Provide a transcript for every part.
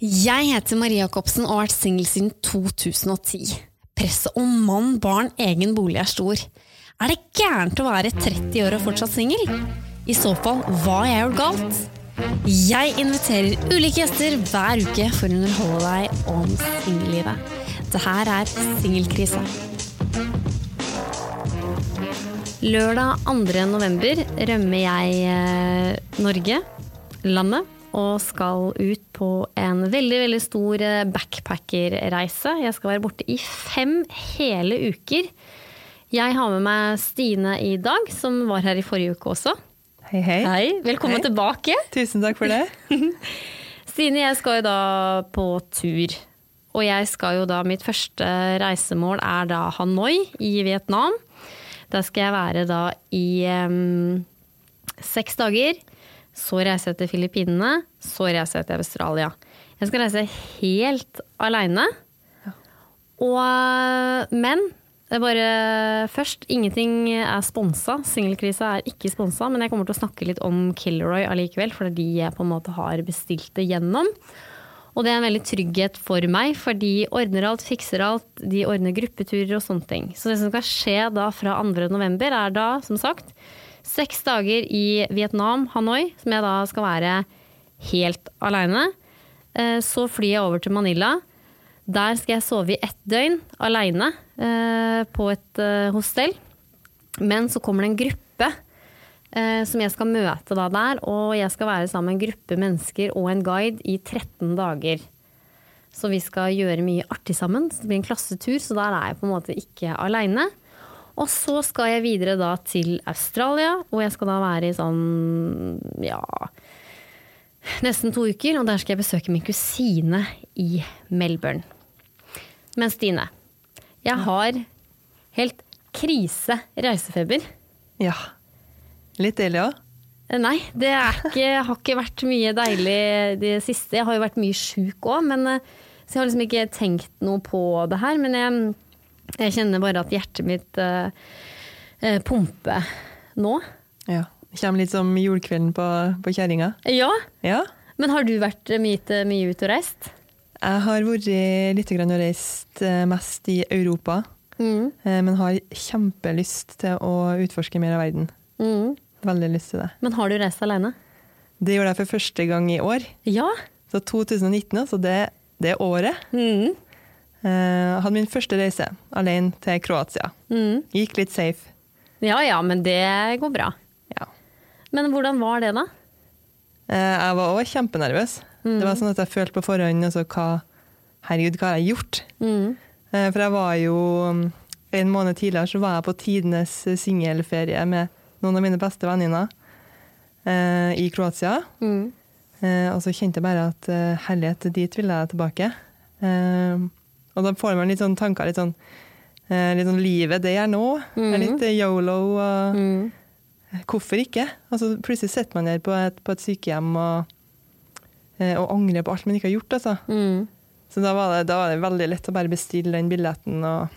Jeg heter Marie Jacobsen og har vært singel siden 2010. Presset om mann, barn, egen bolig er stor. Er det gærent å være 30 år og fortsatt singel? I så fall, hva har jeg gjort galt? Jeg inviterer ulike gjester hver uke for å underholde deg om singellivet. Det her er Singelkrise. Lørdag 2. november rømmer jeg eh, Norge, landet, og skal ut på en veldig veldig stor eh, backpackerreise. Jeg skal være borte i fem hele uker. Jeg har med meg Stine i dag, som var her i forrige uke også. Hei, hei. Hei, velkommen Hei. tilbake. Tusen takk for det. Stine, jeg skal jo da på tur. Og jeg skal jo da, mitt første reisemål er da Hanoi i Vietnam. Der skal jeg være da i um, seks dager. Så reiser jeg til Filippinene. Så reiser jeg til Australia. Jeg skal reise helt aleine. Og, men det er bare først, ingenting er sponsa. Singelkrisa er ikke sponsa, men jeg kommer til å snakke litt om Kilroy allikevel, for det er de jeg på en måte har bestilt det gjennom. Og det er en veldig trygghet for meg, for de ordner alt, fikser alt. De ordner gruppeturer og sånne ting. Så det som skal skje da fra 2. november, er da, som sagt, seks dager i Vietnam, Hanoi, som jeg da skal være helt aleine. Eh, Så flyr jeg over til Manila. Der skal jeg sove i ett døgn aleine på et eh, hostell. Men så kommer det en gruppe eh, som jeg skal møte da der, og jeg skal være sammen med en gruppe mennesker og en guide i 13 dager. Så vi skal gjøre mye artig sammen. Så det blir en klassetur, så der er jeg på en måte ikke aleine. Og så skal jeg videre da til Australia, og jeg skal da være i sånn ja nesten to uker. Og der skal jeg besøke min kusine i Melbourne. Men Stine, jeg har helt krise reisefeber. Ja. Litt deilig òg. Nei, det ikke, har ikke vært mye deilig det siste. Jeg har jo vært mye sjuk òg, eh, så jeg har liksom ikke tenkt noe på det her. Men jeg, jeg kjenner bare at hjertet mitt uh, pumper nå. Ja. Kommer litt som julekvelden på, på kjerringa. Ja, Ja. men har du vært mye, mye ute og reist? Jeg har vært litt og reist eh, mest i Europa, Mm. eh, men har kjempelyst til å utforske mer av verden. Mm. Veldig lyst til det. Men har du reist alene? Det gjorde jeg for første gang i år. Ja. Så 2019, altså det, det året. Mm. Eh, hadde min første reise alene til Kroatia. Mm. Gikk litt safe. Ja ja, men det går bra. Ja. Men hvordan var det, da? Uh, jeg var òg kjempenervøs. Det var sånn at jeg følte på forhånd altså, hva, Herregud, hva har jeg gjort? Mm. Uh, For jeg var jo mm, En måned tidligere så var jeg på tidenes singelferie med noen av mine beste venninner i Kroatia. Mm. Og så kjente jeg bare at herlighet, dit ville jeg tilbake. Eh, og da får man litt sånn tanker, litt sånn, eh, litt sånn livet det er nå. Mm. Er litt eh, yolo og Mm. hvorfor ikke? Altså, plutselig sitter man der på et, på et sykehjem og, eh, og angrer på alt man ikke har gjort. Altså. Mm. Så da var, det, da var det veldig lett å bare bestille den billetten og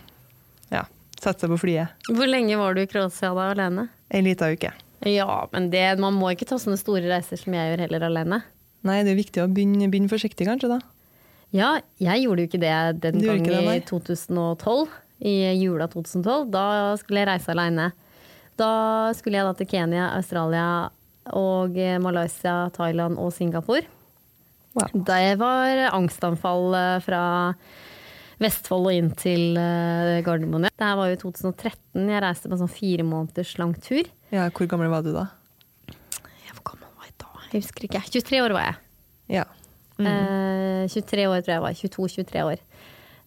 ja, sette seg på flyet. Hvor lenge var du i Kroatia da alene? Ei lita uke. Ja, men det, man må ikke ta sånne store reiser som jeg gjør heller alene. Nei, det er viktig å begynne, begynne forsiktig, kanskje, da. Ja, jeg gjorde jo ikke det den Du gang ikke det, nei. i 2012. I jula 2012. Da skulle jeg reise alene. Da skulle jeg da til Kenya, Australia og eh, Malaysia, Thailand og Singapore. Wow. Det var angstanfall eh, fra Vestfold og inn til eh, Gardermoen. Det her var jo i 2013. Jeg reiste på en sånn fire måneders lang tur. Ja, hvor gammel var du da? Jeg, hvor gammel var jeg da? Jeg husker ikke. 23 år var jeg. Ja. Mm. Eh, 23 år tror jeg var. 22-23 år.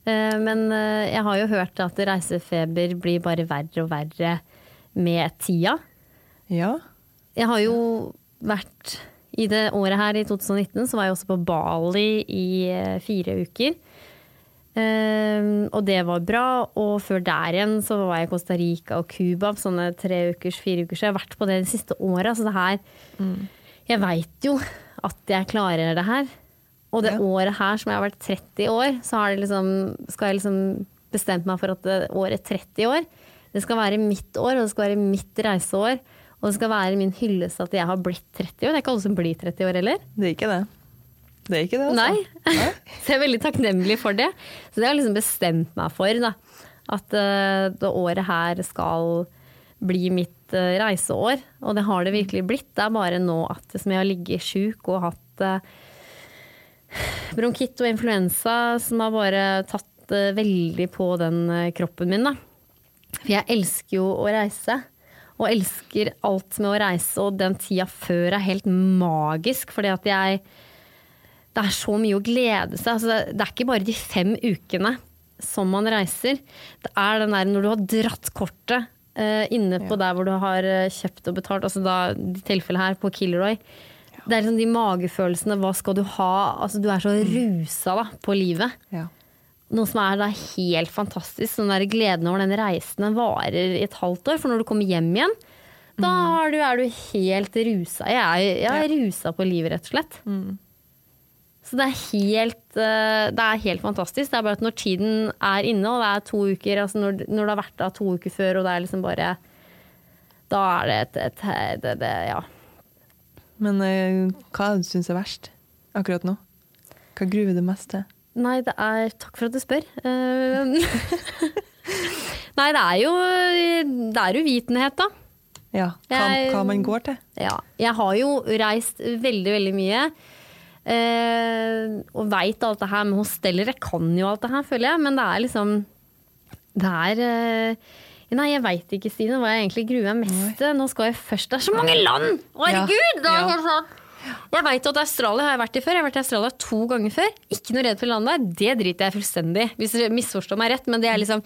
Eh, men eh, jeg har jo hørt at reisefeber blir bare verre og verre med tida. Ja. Jeg har jo vært I det året her, i 2019, så var jeg også på Bali i fire uker. Og det var bra. Og før der igjen så var jeg i Costa Rica og Cuba sånne tre ukers, fire ukers. Så jeg har vært på det de siste åra. Så det her Jeg veit jo at jeg klarer det her. Og det Ja. året her som jeg har vært 30 år, så har det liksom, skal jeg liksom bestemt meg for at det året 30 år, det skal være mitt år, og det skal være mitt reiseår. Og det skal være min hyllest at jeg har blitt 30 år. Det er ikke alle som blir 30 år heller. Det er ikke det. Det er ikke det, altså. Nei. Så jeg er veldig takknemlig for det. Så det har jeg liksom bestemt meg for. Da. At uh, det året her skal bli mitt uh, reiseår. Og det har det virkelig blitt. Det er bare nå at som jeg har ligget sjuk og hatt uh, bronkitt og influensa som har bare tatt eh, veldig på den eh, kroppen min. Da. For jeg elsker jo å reise. Og elsker alt med å reise, og den tida før er helt magisk. Fordi at jeg det er så mye å glede seg. Altså, det er ikke bare de fem ukene som man reiser. Det er den der når du har dratt kortet uh, inne på der hvor du har kjøpt og betalt, altså da i tilfellet her på Kilroy. Det er liksom de magefølelsene. Hva skal du ha? Altså, du er så rusa da, på livet. Ja. Noe som er da helt fantastisk. Sånn der gleden over den reisen den varer i et halvt år. For når du kommer hjem igjen, da er du, er du helt rusa. Jeg er, jeg er rusa på livet, rett og slett. Så det er, helt, eh, det er helt fantastisk. Det er bare at når tiden er inne, og det er to uker altså når, når det har vært da to uker før, og det er liksom bare Da er det et, et det, det, Ja. Men uh, hva syns syns er verst akkurat nå? Hva gruer du mest til? Nei, det er Takk for at du spør. Uh, Nei, det er jo Det er uvitenhet, da. Ja, hva, Jeg- hva man går til? Ja. Jeg har jo reist veldig, veldig mye. Eh, og veit alt det her med hosteller. Jeg kan jo alt det her, føler jeg. Men det er liksom Det er eh, Nei, jeg veit ikke, Stine, hva jeg egentlig gruer meg mest til. Nå skal jeg først Det er så mange land! Herregud! Ja. Ja. sånn. Jeg veit at Australia har jeg vært i før. Jeg har vært i Australia to ganger før. Ikke noe redd for landet der. Det driter jeg fullstendig i, hvis dere misforstår meg rett. Men det er liksom,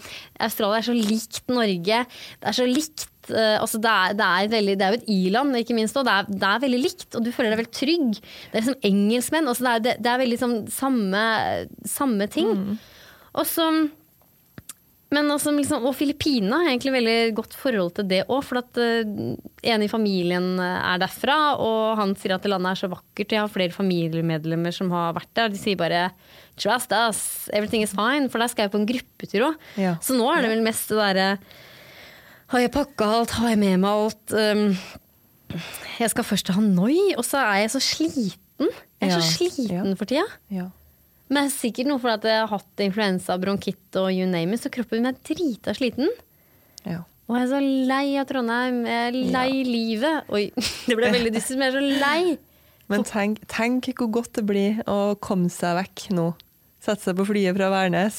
Australia er så likt Norge. Det er så likt eh, altså det, er, det, er veldig, det er jo et i-land, ikke minst. Og det er, det er veldig likt, og du føler deg veldig trygg. Det er liksom engelskmenn. Altså det, er, er veldig sånn samme, samme ting. Og så men også, liksom, og Filippinene har egentlig veldig godt forhold til det òg. For at uh, en i familien er derfra, og han sier at landet er så vakkert. Jeg har flere familiemedlemmer som har vært der. De sier bare 'trust us, everything is fine'. For der skal jeg på en gruppetur òg. Ja. Så nå er det vel mest det derre Har jeg pakka alt? Har jeg med meg alt? Um, jeg skal først til Hanoi, og så er jeg så sliten. Jeg er Ja. så sliten Ja. for tida. Ja. Men det er sikkert noe fordi at jeg har hatt influensa, bronkitt og you name it, så kroppen min er drita sliten. ja. Og jeg er så lei av Trondheim. Jeg er lei livet. Oi, det ble veldig dystert, men jeg er så lei. Men tenk, tenk hvor godt det blir å komme seg vekk nå. Sette seg på flyet fra Værnes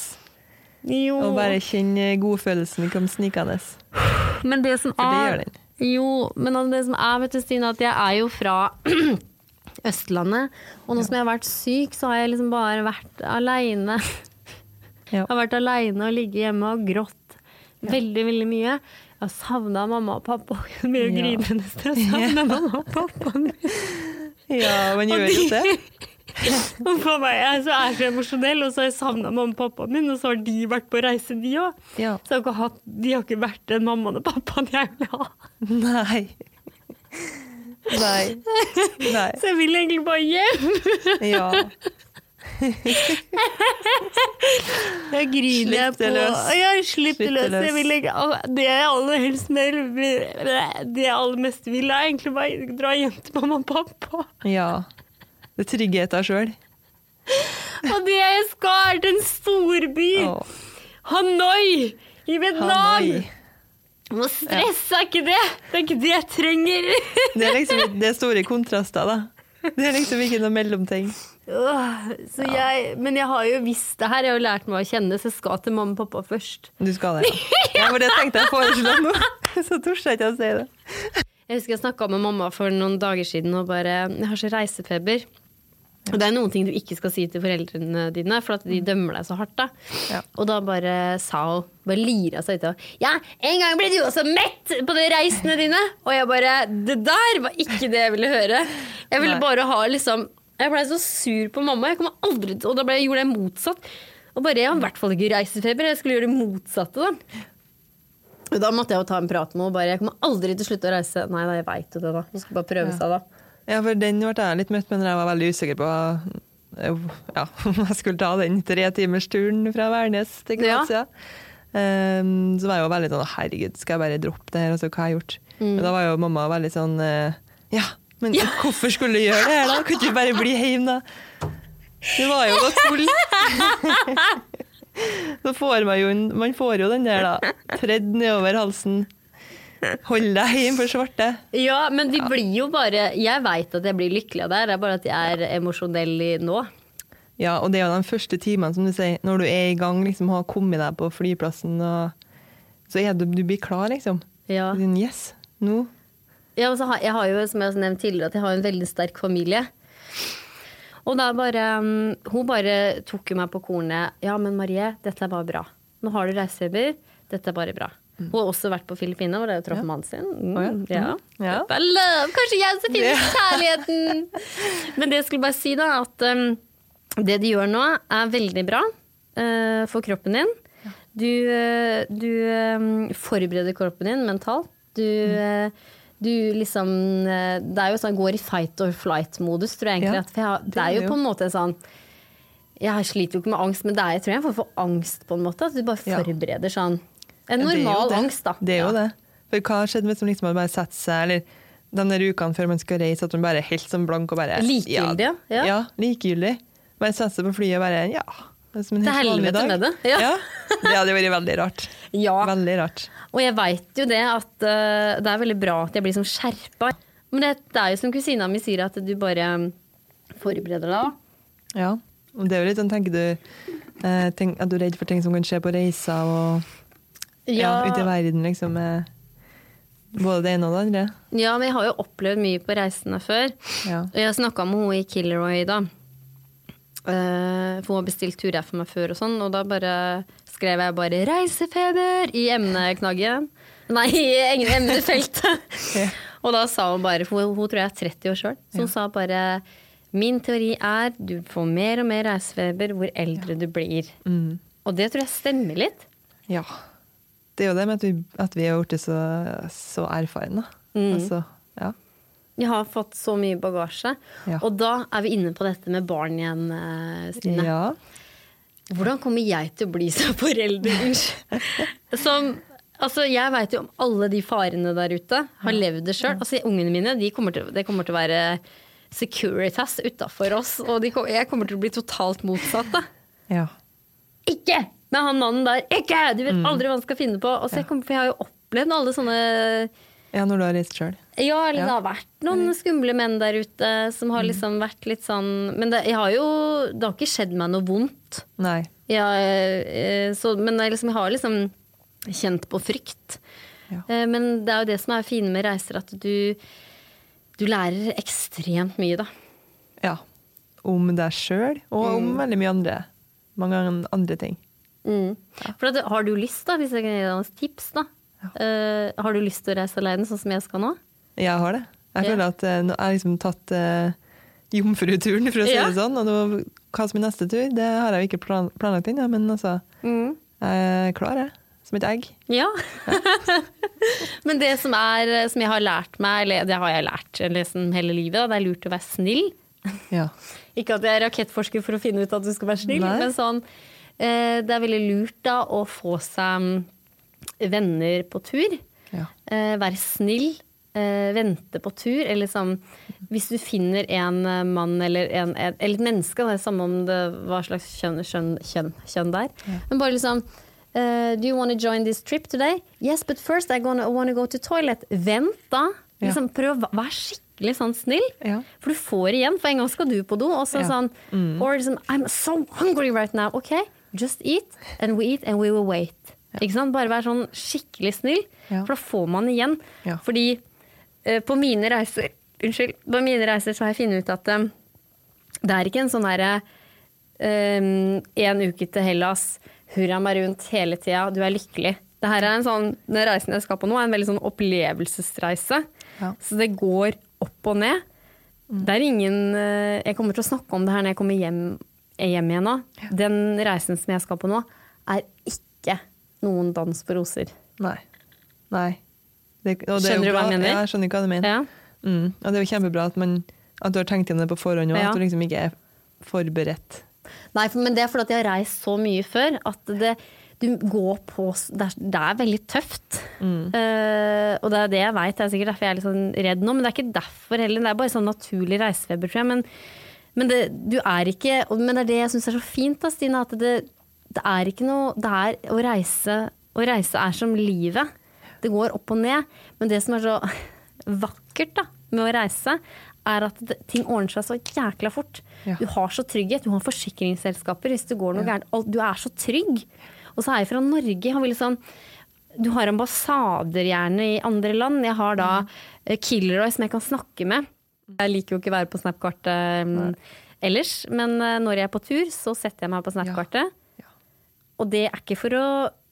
Jo. og bare kjenne godfølelsen komme snikende. Men det som For det er gjør den. Jo, men altså det som er, vet du, Stine, at jeg er jo fra Østlandet. Og nå som jeg har vært syk, så har jeg liksom bare vært aleine. Ja. Jeg har vært aleine og ligget hjemme og grått veldig, veldig mye. Jeg har savna mamma og pappa. mye blir jo grinende. Jeg savner mamma og pappaen min. Ja, man gjør jo det. Og for meg, jeg så, er så emosjonell, og så har jeg savna mamma og pappaen min, og så har de vært på reise, de òg. Ja. Så har ikke hatt, de har ikke vært den mammaen og pappaen jeg vil ha. Nei. Nei. Nei. Så jeg vil egentlig bare hjem. Ja. da griner det på løs. Ja, slipp det løs. løs. Jeg ikke, det jeg aller helst vil, det jeg aller mest vil, er egentlig bare dra hjem til mamma og pappa. ja. Det er tryggheten sjøl. Og det jeg skal, er til en storby. Hanoi i Vietnam. Hanoi. Må stresse er ikke det. Det er ikke det jeg trenger. Det er liksom det er store kontraster, da. Det er liksom ikke noe mellomting. Åh, Så jeg, men jeg har jo visst det her, jeg har jo lært meg å kjenne, så jeg skal til mamma og pappa først. Du skal det, ja. ja for det tenkte jeg å foreslå nå. Så torde jeg ikke å si det. Jeg husker jeg snakka med mamma for noen dager siden og bare Jeg har så reisefeber. Og det er noen ting du ikke skal si til foreldrene dine, for at de dømmer deg så hardt. da. Ja. Og da bare sa hun, bare lira seg ut av Ja, en gang ble du også mett på de reisene dine! Og jeg bare Det der var ikke det jeg ville høre. Jeg ville Nei. bare ha liksom Jeg blei så sur på mamma. Jeg kommer aldri til, Og da ble, jeg gjorde jeg motsatt. Og bare Jeg har i hvert fall ikke reisefeber. Jeg skulle gjøre det motsatte, da. Og da måtte jeg jo ta en prat med henne. bare, Jeg kommer aldri til å slutte å reise. Nei da, jeg veit jo det, da. Hun skal bare prøve seg, da. Ja, for den ble jeg litt møtt med når jeg var veldig usikker på eh, ja, om jeg skulle ta den tretimersturen fra Værnes til Kroatia. Um, så var jeg jo veldig sånn herregud, skal jeg bare droppe det her, altså hva har jeg gjort? Men da var jo mamma veldig sånn eh, ja, men Ja. hvorfor skulle du gjøre det her da? Kunne du bare bli hjemme da? Det var jo godt full. Så får man jo, man får jo den der da, tredd nedover halsen. Hold deg hjemme for svarte. Ja, men vi blir jo bare Jeg veit at jeg blir lykkelig av det, det er bare at jeg er emosjonell nå. Ja, og det er jo de første timene, som du sier, når du er i gang, liksom har kommet deg på flyplassen, så er du, du blir klar, liksom. Ja. Din, Yes, nå. Ja, og så har, jeg har jo, som jeg har nevnt tidligere, at jeg har en veldig sterk familie. Og da bare um, Hun bare tok jo meg på kornet. Ja, men Marie, dette er bare bra. Nå har du reisefeber. Dette er bare bra. Hun har også vært på Filippinene, hvor det jo traff mannen sin. Mm, ja. ja. Mhm. Ja. Kanskje jeg som finner kjærligheten! Men det jeg skulle bare si, da, at um, det du gjør nå, er veldig bra uh, for kroppen din. Du, uh, du um, forbereder kroppen din mentalt. Du, uh, du liksom Det er jo sånn går i fight or flight-modus, tror jeg egentlig. Ja, for jeg, det er jo. på en måte sånn Jeg sliter jo ikke med angst, men det er, jeg tror jeg får angst, på en måte. At du bare forbereder sånn En Ja, er normal angst, da. Det er jo Ja. det. For hva skjedde hvis man liksom bare setter seg, eller de der ukene før man skal reise, at man bare er helt sånn blank og bare Likegyldig, ja. ja. Ja, likegyldig. Bare setter seg på flyet og bare ja. Det er som en Til helvete med det, ja. Det hadde vært veldig rart. Ja. Veldig rart. Og jeg veit jo det at uh, det er veldig bra at jeg blir sånn skjerpa. Men det, det er jo som kusina mi sier, at du bare forbereder deg. da. Ja. Og det er jo litt sånn, tenker du uh, tenk, At du er redd for ting som kan skje på reiser og ja. ute i verden, liksom. Med både det ene og det andre. Ja, men jeg har jo opplevd mye på reisene før. Ja. Og jeg snakka med henne i Killeroy da. Eh, for hun har bestilt turer for meg før og sånn, og da bare skrev jeg bare 'reisefeber' i emneknaggen. Nei, i emnefeltet. Ja. Og da sa hun bare, for hun, hun tror jeg er 30 år sjøl, så hun sa bare Min teori er du får mer og mer reisefeber hvor eldre du blir. Mm. Og det tror jeg stemmer litt. ja. Det er jo det med at vi, at vi er blitt så, så erfarne. Mm. Altså, ja. Vi har fått så mye bagasje. Ja. Og da er vi inne på dette med barn igjen, eh, Stine. ja. Hvordan kommer jeg til å bli som forelder? Som, altså, jeg veit jo om alle de farene der ute. Har levd det sjøl. Altså, ungene mine de kommer til, de kommer til å være Securitas utafor oss. Og de, jeg kommer til å bli totalt motsatt. Da. ja. Ikke med han mannen der! Ikke! Du vet aldri hva han skal finne på. Og så jeg, kom, for jeg har jo opplevd alle sånne Ja, når du har reist sjøl. Ja, eller det har vært noen skumle menn der ute som har liksom vært litt sånn Men det, jeg har jo, det har ikke skjedd meg noe vondt. Nei. Ja, eh, så, men jeg, liksom, jeg har liksom kjent på frykt. Ja. Eh, Men det er jo det som er fine med reiser, at du, du lærer ekstremt mye, da. Ja. Om deg sjøl, og Mm. om veldig mye andre. Mange andre ting. For at, har du lyst, da, hvis jeg kan gi deg noen tips, da. eh, har du lyst til å reise alene, sånn som jeg skal nå? Jeg har det. Jeg Ja. føler at uh, nå- jeg har liksom tatt uh, jomfruturen, for å si Ja. det sånn. Og nå, hva som er neste tur, det har jeg jo ikke plan planlagt ennå, men altså, Mm. jeg er klar, jeg. Som et egg. Ja. Men det som, er, som jeg har lært meg, eller det har jeg lært liksom hele livet, da, det er lurt å være snill. Ja. Ikke at jeg er rakettforsker for å finne ut at du skal være snill, Nei. men sånn eh, Det er veldig lurt da å få seg mm, venner på tur. Ja. Eh, være snill. Eh, vente på tur. Eller sånn Hvis du finner en mann eller, en, eller et menneske, det er samme om det hva slags kjønn, kjønn, kjønn, kjønn det er, men bare liksom Uh, Do you want to join this trip today? Yes, but first I gonna, want to go to toilet. Vent, da. Ja. Liksom, prøv å være skikkelig sånn snill. Ja. For du får igjen, for en gang skal du på do. Og så Ja. sånn, Or liksom I'm so hungry right now. OK, just eat, and we eat, and we will wait. Ikke sant? Bare vær sånn skikkelig snill, Ja. for da får man igjen. Ja. Fordi uh, på mine reiser Unnskyld. På mine reiser så har jeg funnet ut at eh, Det er ikke en sånn herre um, En uke til Hellas, hurra meg rundt hele tida, du er lykkelig. Det her er en sånn, Den reisen jeg skal på nå, er en veldig sånn opplevelsesreise. Ja. Så det går opp og ned. Det er ingen eh, Jeg kommer til å snakke om det her når jeg kommer hjem, hjem igjen nå. Den reisen som jeg skal på nå, er ikke noen dans på roser. Nei. Nei. Det, og det er Skjønner du hva jeg mener? Ja, jeg skjønner hva du mener. Ja. Mm. Og det er jo kjempebra at, man, at du har tenkt gjennom det på forhånd, og Ja. at du liksom ikke er forberedt. Nei, for, men det er fordi at jeg har reist så mye før at det, du går på det er, det er veldig tøft. Eh, og det er det jeg veit, det er sikkert derfor jeg er litt sånn redd nå, men det er ikke derfor heller. Det er bare sånn naturlig reisefeber, tror jeg. Men, men det, du er ikke Men det er det jeg syns er så fint, da, Stine, at det, det er ikke noe Det er å reise Å reise er som livet. Det går opp og ned. Men det som er så vakkert da, med å reise, er at ting ordner seg så jækla fort. Ja. Du har så trygghet. Du har forsikringsselskaper hvis det går noe gærent. Du er så trygg. Og så er jeg fra Norge. Han vi sånn du har ambassader gjerne i andre land. Jeg har da eh, Kilroy som jeg kan snakke med. Jeg liker jo ikke å være på Snap-kartet mm, ellers, men eh, når jeg er på tur, så setter jeg meg på Snap-kartet. Ja. Og det er ikke for å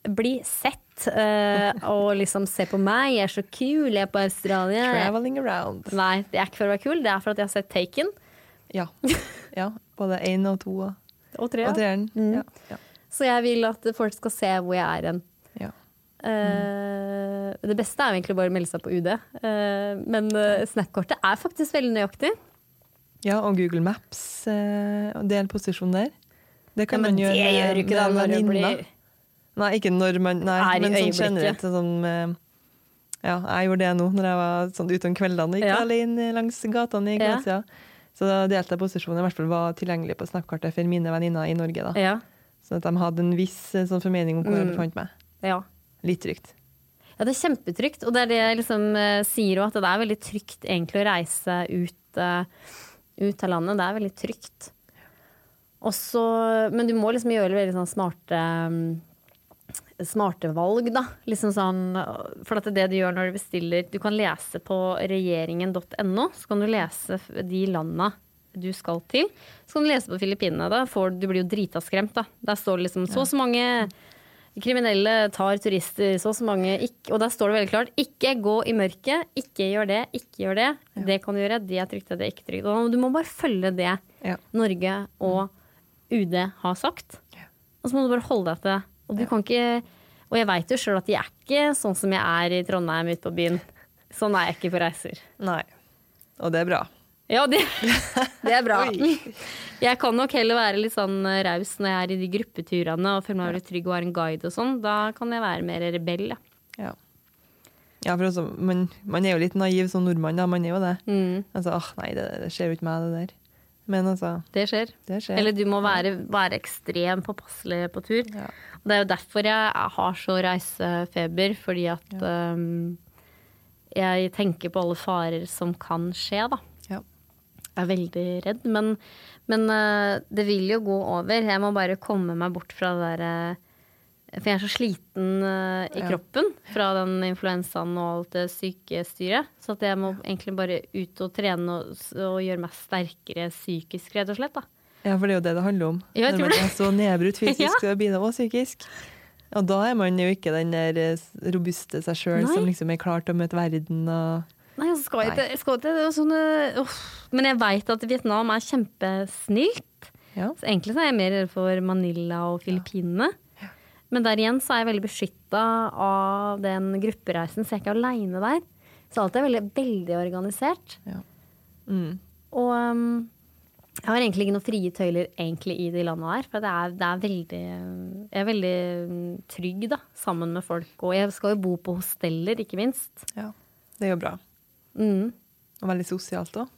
bli sett Uh, og liksom se på meg, jeg er så kul, jeg er på Australia. Traveling around. Nei, det er ikke for å være kul, det er for at jeg har sett Taken Ja. ja. Både én og to og, og treeren. Mm. Ja. Ja. Så jeg vil at folk skal se hvor jeg er hen. Ja. Eh, det beste er jo egentlig bare å melde seg på UD, uh, men uh, Snap-kortet er faktisk veldig nøyaktig. ja, og Google Maps uh, del posisjon der. Det kan ja, man gjøre Det gjør du ikke da når du blir Nei, ikke når man Nei, Er i men sånn generelt. Sånn, eh, ja, jeg gjorde det nå når jeg var sånn ute om kveldene gikk Ja. alene langs gatene i Ja. Så da delte jeg posisjonen i hvert fall var tilgjengelig på Snap-kartet for mine venninner i Norge. da. Ja. Sånn at de hadde en viss eh, sånn formening om hvor jeg Mm. befant meg. ja. Litt trygt. Ja, det er kjempetrygt, og det er det jeg liksom eh, sier òg, at det er veldig trygt egentlig å reise ut, eh, ut av landet. Det er veldig trygt. Også, men du må liksom gjøre veldig sånn smarte mm, smarte valg, da. Liksom sånn, for at det er det du gjør når du bestiller Du kan lese på regjeringen.no, så kan du lese de landa du skal til. Så kan du lese på Filippinene. Da for du blir jo drita skremt, da. Der står det liksom så og så mange kriminelle tar turister, så og så mange ikke, Og der står det veldig klart ikke gå i mørket, ikke gjør det, ikke gjør det. Det kan du gjøre, det er trygt, det er ikke trygt. Og du må bare følge det Ja. Norge og UD har sagt. Og så må du bare holde deg til det. Og du kan ikke Og jeg veit jo sjøl at de er ikke sånn som jeg er i Trondheim ute på byen. Sånn er jeg ikke på reiser. Nei. Og det er bra. Ja, det, det er bra. Jeg kan nok heller være litt sånn raus når jeg er i de gruppeturene og føler meg veldig trygg og har en guide og sånn. Da kan jeg være mer rebell, ja. Ja. Ja, for altså, man, man er jo litt naiv som nordmann, da. Man er jo det. Mm, Altså, åh, nei, det, det skjer jo ikke meg, det der. Men altså, det skjer. det skjer. Eller du må være, være ekstrem påpasselig på tur. Ja. Og det er jo derfor jeg har så reisefeber, fordi at um, jeg tenker på alle farer som kan skje, da. Er veldig redd, men, men uh, det vil jo gå over. Jeg må bare komme meg bort fra det derre For jeg er så sliten uh, i kroppen fra den influensaen og alt det sykestyret. Så at jeg må egentlig bare ut og trene og, og gjøre meg sterkere psykisk, rett og slett. da. ja, for det er jo det det handler om. Ja, jeg Når man er så nedbrutt fysisk, Ja. så blir det òg psykisk. Og da er man jo ikke den der eh, robuste seg sjøl som liksom er klar til å møte verden og Nei, jeg skal ikke, jeg skal ikke det er sånn, uh, Men jeg veit at Vietnam er kjempesnilt. Ja. Så egentlig så er jeg mer redd for Manila og Filippinene. Men der igjen så er jeg veldig beskytta av den gruppereisen, så jeg er ikke aleine der. Så alt er veldig, veldig organisert. Mm. Og um, jeg har egentlig ikke noen frie tøyler egentlig i de landa der. For det er, det er veldig Jeg er veldig mm, trygg da, sammen med folk. Og jeg skal jo bo på hosteller, ikke minst. ja. Det gjør bra. Mm. Og veldig sosialt òg.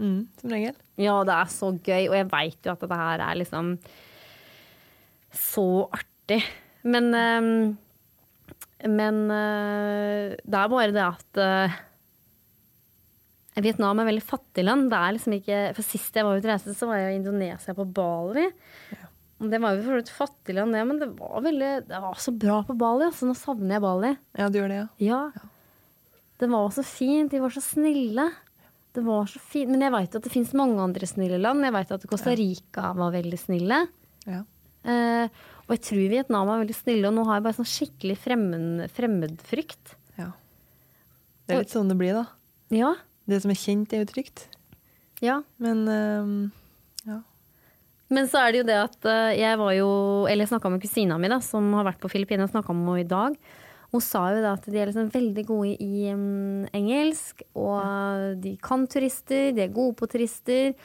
Mm, som regel. Ja, det er så gøy, og jeg veit jo at dette her er liksom så artig. Men ehm, Men eh, det er bare det at eh, Vietnam er veldig fattig land. Det er liksom ikke For sist jeg var ute og reiste, så var jeg i Indonesia på Bali. Og Det var jo for et fattig land, det, men det var, veldig, det var så bra på Bali. Så nå savner jeg Bali. Ja, du gjør det, ja. Ja. Det var så fint. De var så snille. Det var så fint. Men jeg veit at det fins mange andre snille land. Jeg veit at Costa Rica var veldig snille. Ja. Eh, og jeg tror Vietnam er veldig snille, og nå har jeg bare sånn skikkelig fremmed, fremmedfrykt. ja. Det er litt sånn det blir, da. Ja. Det som er kjent, er jo trygt. ja. Men ehm, ja. Men så er det jo det at eh, jeg var jo Eller jeg snakka med kusina mi, da, som har vært på Filippinene, snakka med henne i dag. Hun sa jo da at de er liksom veldig gode i mm, engelsk, og de kan turister, de er gode på turister.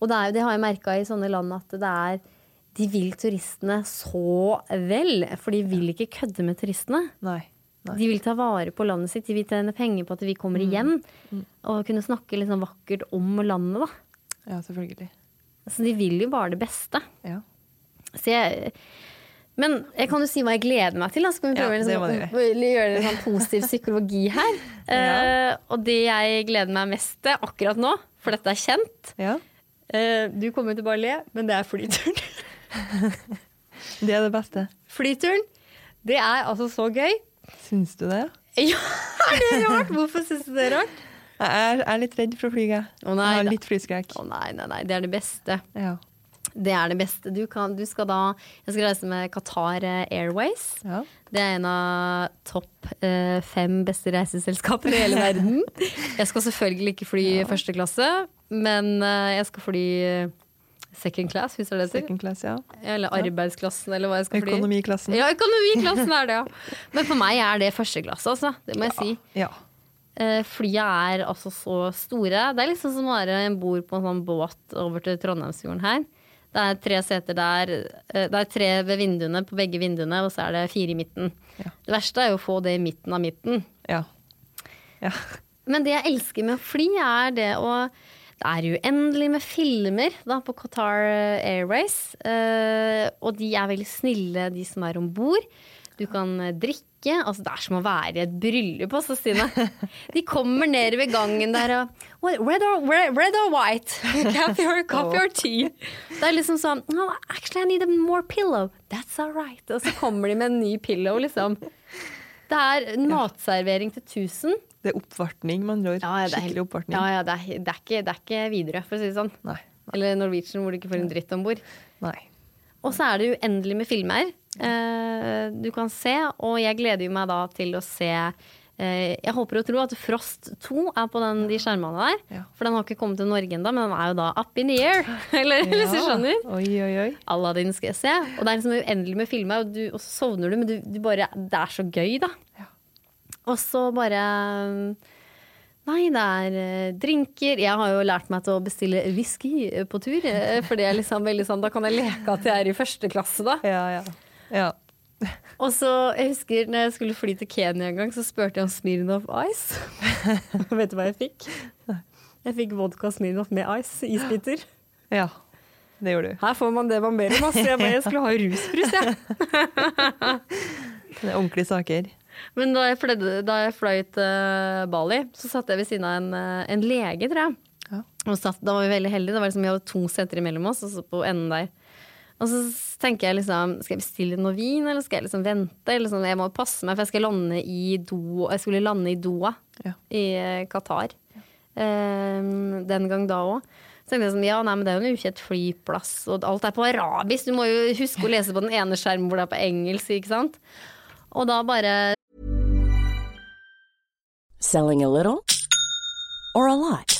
Og det, er jo, det har jeg merka i sånne land at det er De vil turistene så vel, for de vil ikke kødde med turistene. Nei. Nei. De vil ta vare på landet sitt, de vil tjene penger på at vi kommer igjen. Og kunne snakke litt sånn vakkert om landet, da. Ja, selvfølgelig. Så de vil jo bare det beste. Ja. Så jeg, men jeg kan jo si hva jeg gleder meg til. Da. Så kan vi prøve ja, liksom, å, å gjøre litt sånn positiv psykologi her. Eh, og det jeg gleder meg mest til akkurat nå, for dette er kjent ja. uh, Du kommer til bare å le, men det er flyturen. Det er det beste. flyturen, det er altså så gøy. Syns du det? Ja, er det rart? Hvorfor syns du det er rart? Jeg er, er litt redd for å fly, jeg. Å nei, jeg har litt flyskrekk. Å nei, nei, nei, det er det beste. Ja. Det er det beste. Du, kan, du skal da Jeg skal reise med Qatar Airways. Ja. Det er en av topp eh, fem beste reiseselskaper i hele verden. Jeg skal selvfølgelig ikke fly første klasse, men eh, jeg skal fly eh, second class, hvis det er det. Second class, ja. Eller arbeidsklassen, eller hva jeg skal fly. Økonomiklassen. Ja, økonomiklassen er det, ja. Men for meg er det første klasse, altså. Det må jeg si. Ja. Flya er altså så store. Det er liksom som å være om bord på en sånn båt over til Trondheimsfjorden her. Det er tre seter der. eh, Det er tre ved vinduene på begge vinduene, og så er det fire i midten. Ja. Det verste er jo å få det i midten av midten. Ja. ja. Men det jeg elsker med å fly, er det å Det er uendelig med filmer da, på Qatar Airways. eh, og de er veldig snille, de som er om bord. Du kan eh, drikke. Altså, det er som å være i et bryllup, altså, Stine. De kommer ned ved gangen der og "What, red, or, red, red or white? Coffee or, coffee or tea? Det er liksom sånn no, Actually, I need a more pillow. That's all right. Og så kommer de med en ny pillow, liksom. Det er matservering til 1000. Det er oppvartning, med andre ord. Ja, ja, det Skikkelig oppvartning. Ja, ja, det er, det, er ikke, det er ikke Widerøe, for å si det sånn. Nei. Eller Norwegian, hvor du ikke får en dritt om bord. Nei. Og så er det uendelig med filmer du kan se, og jeg gleder meg da til å se eh, Jeg håper og tror at Frost 2 er på den, de skjermene der. Ja. For den har ikke kommet til Norge ennå, men den er jo da up in the air. Eller hvis du skjønner. Oi, oi, oi. Aladdin skal jeg se. Og det er liksom uendelig med filmer, og, du, og så sovner du, men du, du bare, det er så gøy, da. Ja. Og så bare Nei, det er eh, drinker. Jeg har jo lært meg til å bestille whisky eh, på tur. eh, For det er liksom veldig sånn, da kan jeg leke at jeg er i første klasse, da. Ja, ja. Ja. Og så, jeg husker når jeg skulle fly til Kenya en gang, så spurte jeg om Smirnov Ice. Vet du hva jeg fikk? Jeg fikk vodka Smirnov med ice. Isbiter. Ja, det gjorde du. Her får man det man ber om. Altså. Jeg, bare, jeg skulle ha rusbrus, jeg. Det er ordentlige saker. Men da jeg, fløyde, da jeg fløy til Bali, så satt jeg ved siden av en, eh, en lege, tror jeg. Ja. Og satt, da var vi veldig heldige. Det var liksom, vi hadde to seter imellom oss, og så på enden der. Og så tenker jeg liksom, skal jeg bestille noe vin, eller skal jeg liksom vente? Eller sånn, jeg må passe meg, for jeg skal lande i Do, jeg skulle lande i Doha Ja. i eh, Qatar. Um, den gang da òg. Så tenkte jeg sånn, ja, nei, men det er jo en ukjent flyplass, og alt er på arabisk. Du må jo huske å lese på den ene skjermen hvor det er på engelsk, ikke sant. Og da bare Selling a little or a lot?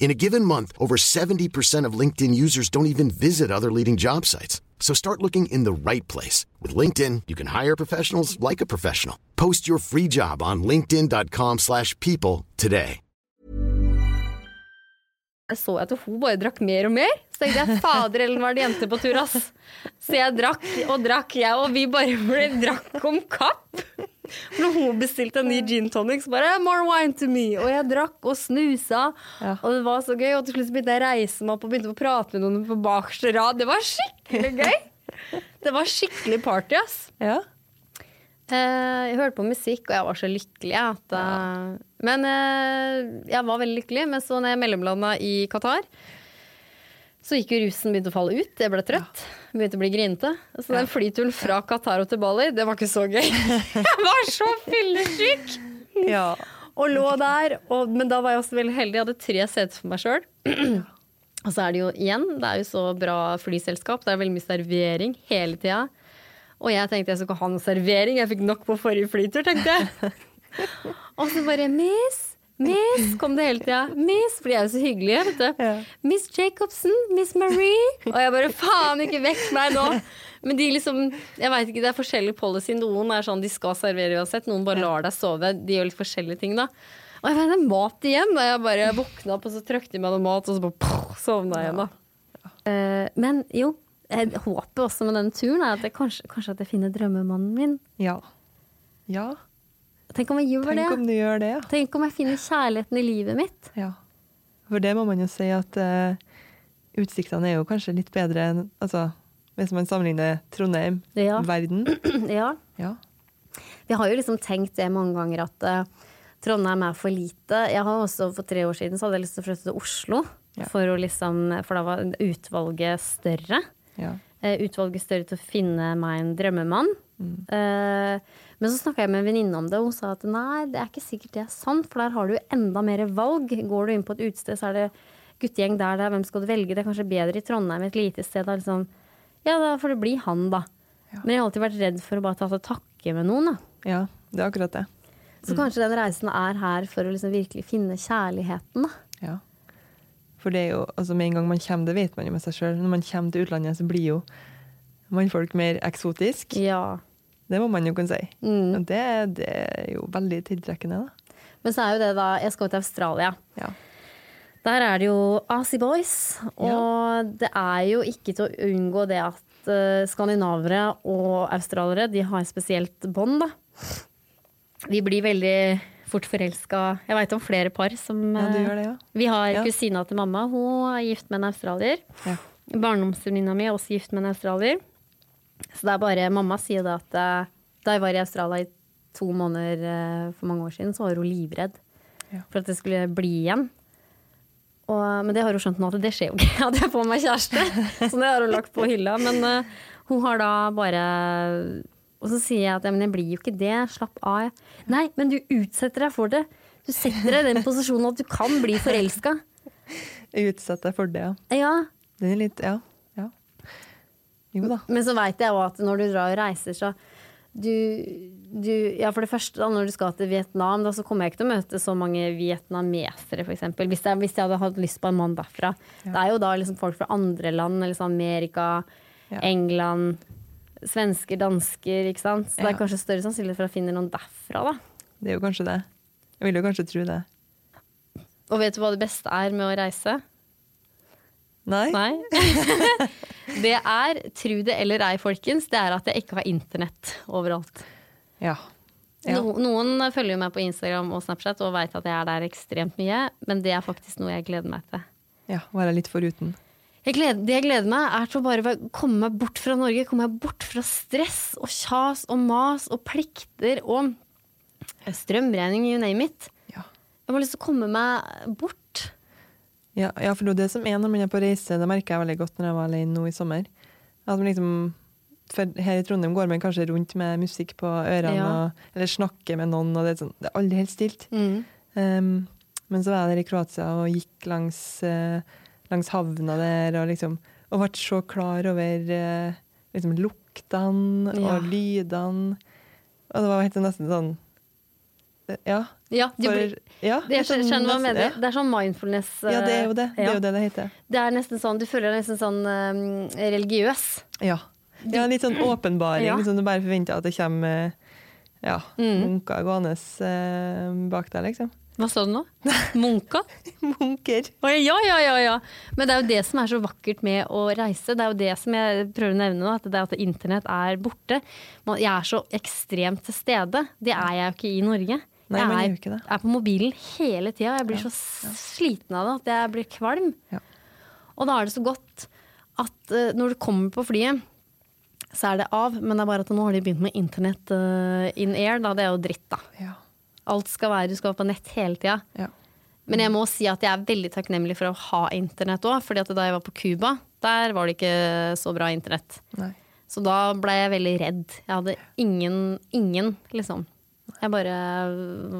In a given month, over 70% of LinkedIn users don't even visit other leading job sites. So start looking in the right place. With LinkedIn, you can hire professionals like a professional. Post your free job on linkedin.com/people slash people today. Jeg så at hun bare drakk mer og mer. Så tenkte jeg fader, Ellen, var det jente på tur, ass. Så jeg drakk og drakk, jeg, og vi bare ble drakk om kapp. Når hun bestilte en ny gin tonic, så bare 'more wine to me'. Og jeg drakk og snusa, Ja. og det var så gøy. Og til slutt begynte jeg å reise meg opp og begynte å prate med noen på bakerste rad. Det var skikkelig gøy! Det var skikkelig party, ass. Ja. Eh, Jeg hørte på musikk, og jeg var så lykkelig. At, ja. Men eh, jeg var veldig lykkelig. Men så når jeg mellomlanda i Qatar, så gikk jo rusen begynte å falle ut. Jeg ble trøtt. Begynte å bli grinete. Så den flyturen fra Qatar til Bali, det var ikke så gøy. Jeg var så fyllesyk! ja. Og lå der. Og, men da var jeg også veldig heldig. Jeg hadde tre seter for meg sjøl. Og så er det jo igjen, det er jo så bra flyselskap. Det er veldig mye servering hele tida. Og jeg tenkte jeg skulle ikke ha noe servering. Jeg fikk nok på forrige flytur, tenkte jeg. Og så bare Miss, Miss, kom det hele tida. Miss, for de er jo så hyggelige, vet du. Ja. Miss Jacobsen, Miss Marie. Og jeg bare faen, ikke vekk meg nå. Men de liksom, jeg vet ikke, det er forskjellig policy. Noen er sånn de skal servere uansett. Noen bare lar deg sove. De gjør litt forskjellige ting, da. Og jeg vet, det er mat igjen. Og jeg bare våkna opp, og så trøkte de meg noe mat, og så bare poff, sovna jeg igjen, da. Eh, men jo, jeg håper også med denne turen er at jeg kanskje, kanskje at jeg finner drømmemannen min. Ja. Ja. Tenk om jeg gjør Tenk det. om du gjør det, ja. Tenk om jeg finner kjærligheten i livet mitt. ja. For det må man jo si at uh, utsiktene er jo kanskje litt bedre enn altså, Hvis man sammenligner Trondheim, Ja. verden. ja. Ja. Vi har jo liksom tenkt det mange ganger at uh, Trondheim er for lite. Jeg har også For tre år siden så hadde jeg lyst til å flytte til Oslo. Ja. For, liksom, for da var utvalget større. ja. Uh, utvalget større til å finne meg en drømmemann. Mm. Eh, men så snakka jeg med en venninne om det, og hun sa at nei, det er ikke sikkert det er sant, for der har du jo enda mer valg. Går du inn på et utested, så er det guttegjeng der, der, hvem skal du velge? Det er kanskje bedre i Trondheim, et lite sted. Da, liksom. Ja, da får det bli han, da. Men jeg har alltid vært redd for å bare ta til takke med noen, da. ja, det er akkurat det. Så kanskje den reisen er her for å liksom virkelig finne kjærligheten, da. Ja. For det er jo, altså med en gang man kommer, det vet man jo med seg sjøl, når man kommer til utlandet, så blir jo mannfolk mer eksotisk. Ja. Det må man jo kunne si. Mm. Og det, det er jo veldig tiltrekkende, da. Men så er jo det da Jeg skal til Australia. Ja. Der er det jo Asi Boys, og det er jo ikke til å unngå det at uh, skandinavere og australiere de har spesielt bånd, da. Vi blir veldig fort forelska. Jeg veit om flere par som ja, du eh, gjør det, ja. Vi har Ja. kusina til mamma, hun er gift med en australier. Ja. Barndomsvenninna mi er også gift med en australier. Så det er bare Mamma sier da at eh, da jeg var i Australia i to måneder eh, for mange år siden, så var hun livredd Ja. for at det skulle bli igjen. Og, men det har hun skjønt nå at det skjer jo ikke at jeg får meg kjæreste. Så det har hun lagt på hylla. Men uh, hun har da bare Og så sier jeg at ja, men jeg blir jo ikke det, slapp av. Nei, men du utsetter deg for det. Du setter deg i den posisjonen at du kan bli forelska. Utsette deg for det, ja. Ja, Det er litt Ja. Ja. Men så veit jeg òg at når du drar og reiser, så du, du Ja, for det første, da, når du skal til Vietnam, da, så kommer jeg ikke til å møte så mange vietnamesere, f.eks. Hvis, jeg- hvis jeg hadde hatt lyst på en mann derfra. Det er jo da liksom folk fra andre land, liksom Amerika, Ja. England, svensker, dansker, ikke sant. Så det er kanskje større sannsynlighet for å finne noen derfra, da. Det er jo kanskje det. Jeg vil jo kanskje tro det. Og vet du hva det beste er med å reise? Nei? Nei. det er, tru det eller ei, folkens, det er at jeg ikke har internett overalt. Ja. ja. No, noen følger jo meg på Instagram og Snapchat og veit at jeg er der ekstremt mye, men det er faktisk noe jeg gleder meg til. ja. Være litt foruten. Jeg gleder, det jeg gleder meg, er til å bare komme meg bort fra Norge. Komme meg bort fra stress og kjas og mas og plikter og strømregning, you name it. Ja. Jeg har lyst til å komme meg bort. Ja, ja, for det er det som er når man er på reise, det merka jeg veldig godt når jeg var alene nå i sommer. At man liksom, for her i Trondheim går man kanskje rundt med musikk på ørene, Ja. og, eller snakker med noen, og det er, sånn, det er aldri helt stilt. Mm. Um, men så var jeg der i Kroatia og gikk langs, uh, langs havna der og liksom og ble så klar over uh, liksom luktene Ja. og lydene. Og det var helt nesten sånn Ja. Ja, de For, ja, skjønner hva du mener. Ja. Det er sånn mindfulness. ja, det er jo det. Det er jo det det heter. Det er nesten sånn, Du føler deg nesten sånn eh, religiøs. Ja. ja litt sånn åpenbaring, Ja. som du bare forventer at det kommer eh, ja, Mm. munker gående uh, bak deg, liksom. Hva sa du nå? Munka? Munker. Oh, Ja, ja, ja, ja. Men det er jo det som er så vakkert med å reise. Det er jo det som jeg prøver å nevne nå, at det er at internett er borte. Jeg er så ekstremt til stede. Det er jeg jo ikke i Norge. Nei, jeg er, er på mobilen hele tida. Jeg blir så sliten av det at jeg blir kvalm. Ja. Og da er det så godt at uh, når du kommer på flyet, så er det av. Men det er bare at nå har de begynt med internett uh, in air. Da. Det er jo dritt, da. Ja. Alt skal være, du skal være på nett hele tida. Ja. Men jeg må si at jeg er veldig takknemlig for å ha internett òg. fordi at da jeg var på Cuba, der var det ikke så bra internett. Så da ble jeg veldig redd. Jeg hadde ingen, ingen, liksom. Jeg bare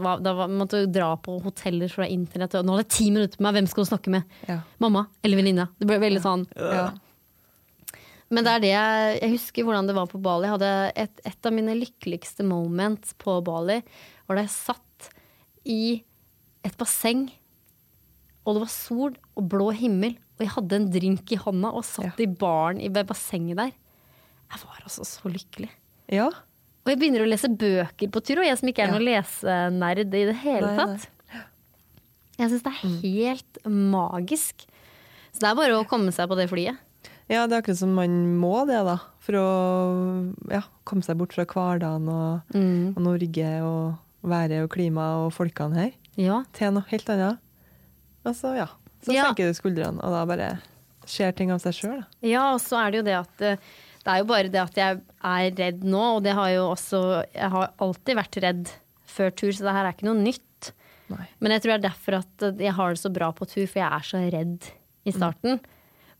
var, da var, måtte dra på hoteller fra internett. Og nå hadde jeg ti minutter på meg, hvem skal du snakke med? Ja. Mamma eller venninne? Det ble veldig sånn Ja. Men det er det jeg, jeg husker hvordan det var på Bali. Jeg hadde et, et av mine lykkeligste moments på Bali var da jeg satt i et basseng, og det var sol og blå himmel, og jeg hadde en drink i hånda og satt i baren i bassenget der. Jeg var altså så lykkelig. ja. Og jeg begynner å lese bøker på tur, og jeg som ikke er Ja. noen lesenerd i det hele tatt. Jeg syns det er helt magisk. Så det er bare å komme seg på det flyet. Ja, det er akkurat som man må det, da. For å ja, komme seg bort fra hverdagen og, Mm. og Norge og været og klimaet og folkene her, Ja. til noe helt annet. Og så, ja. Så Ja. senker du skuldrene, og da bare skjer ting av seg sjøl, da. Ja, og så er det jo det at eh, Det er jo bare det at jeg er redd nå, og det har jo også Jeg har alltid vært redd før tur, så det her er ikke noe nytt. Nei. Men jeg tror det er derfor at eh, jeg har det så bra på tur, for jeg er så redd i starten.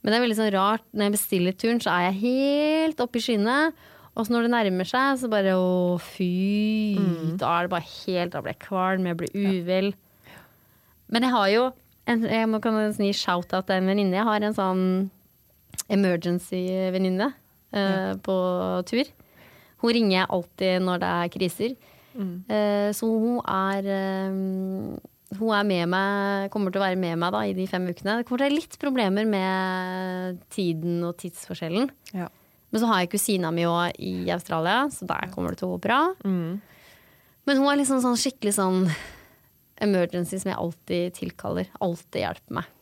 Men det er veldig sånn rart, når jeg bestiller turen, så er jeg helt oppe i skyene. Og så når det nærmer seg, så bare å fy. Da er det bare helt Da blir jeg kvalm, jeg blir uvel. Men jeg har jo en, Jeg må kan gi shout-out til en venninne. Jeg har en sånn emergency-venninne eh, på tur. Hun ringer jeg alltid når det er kriser. Eh, så hun er eh, Hun er med meg, kommer til å være med meg da, i de fem ukene. Det kommer til å være litt problemer med tiden og tidsforskjellen. Ja. Men så har jeg kusina mi òg i Australia, så der kommer det til å gå bra. Men hun er liksom sånn skikkelig sånn emergency som jeg alltid tilkaller. Alltid hjelper meg.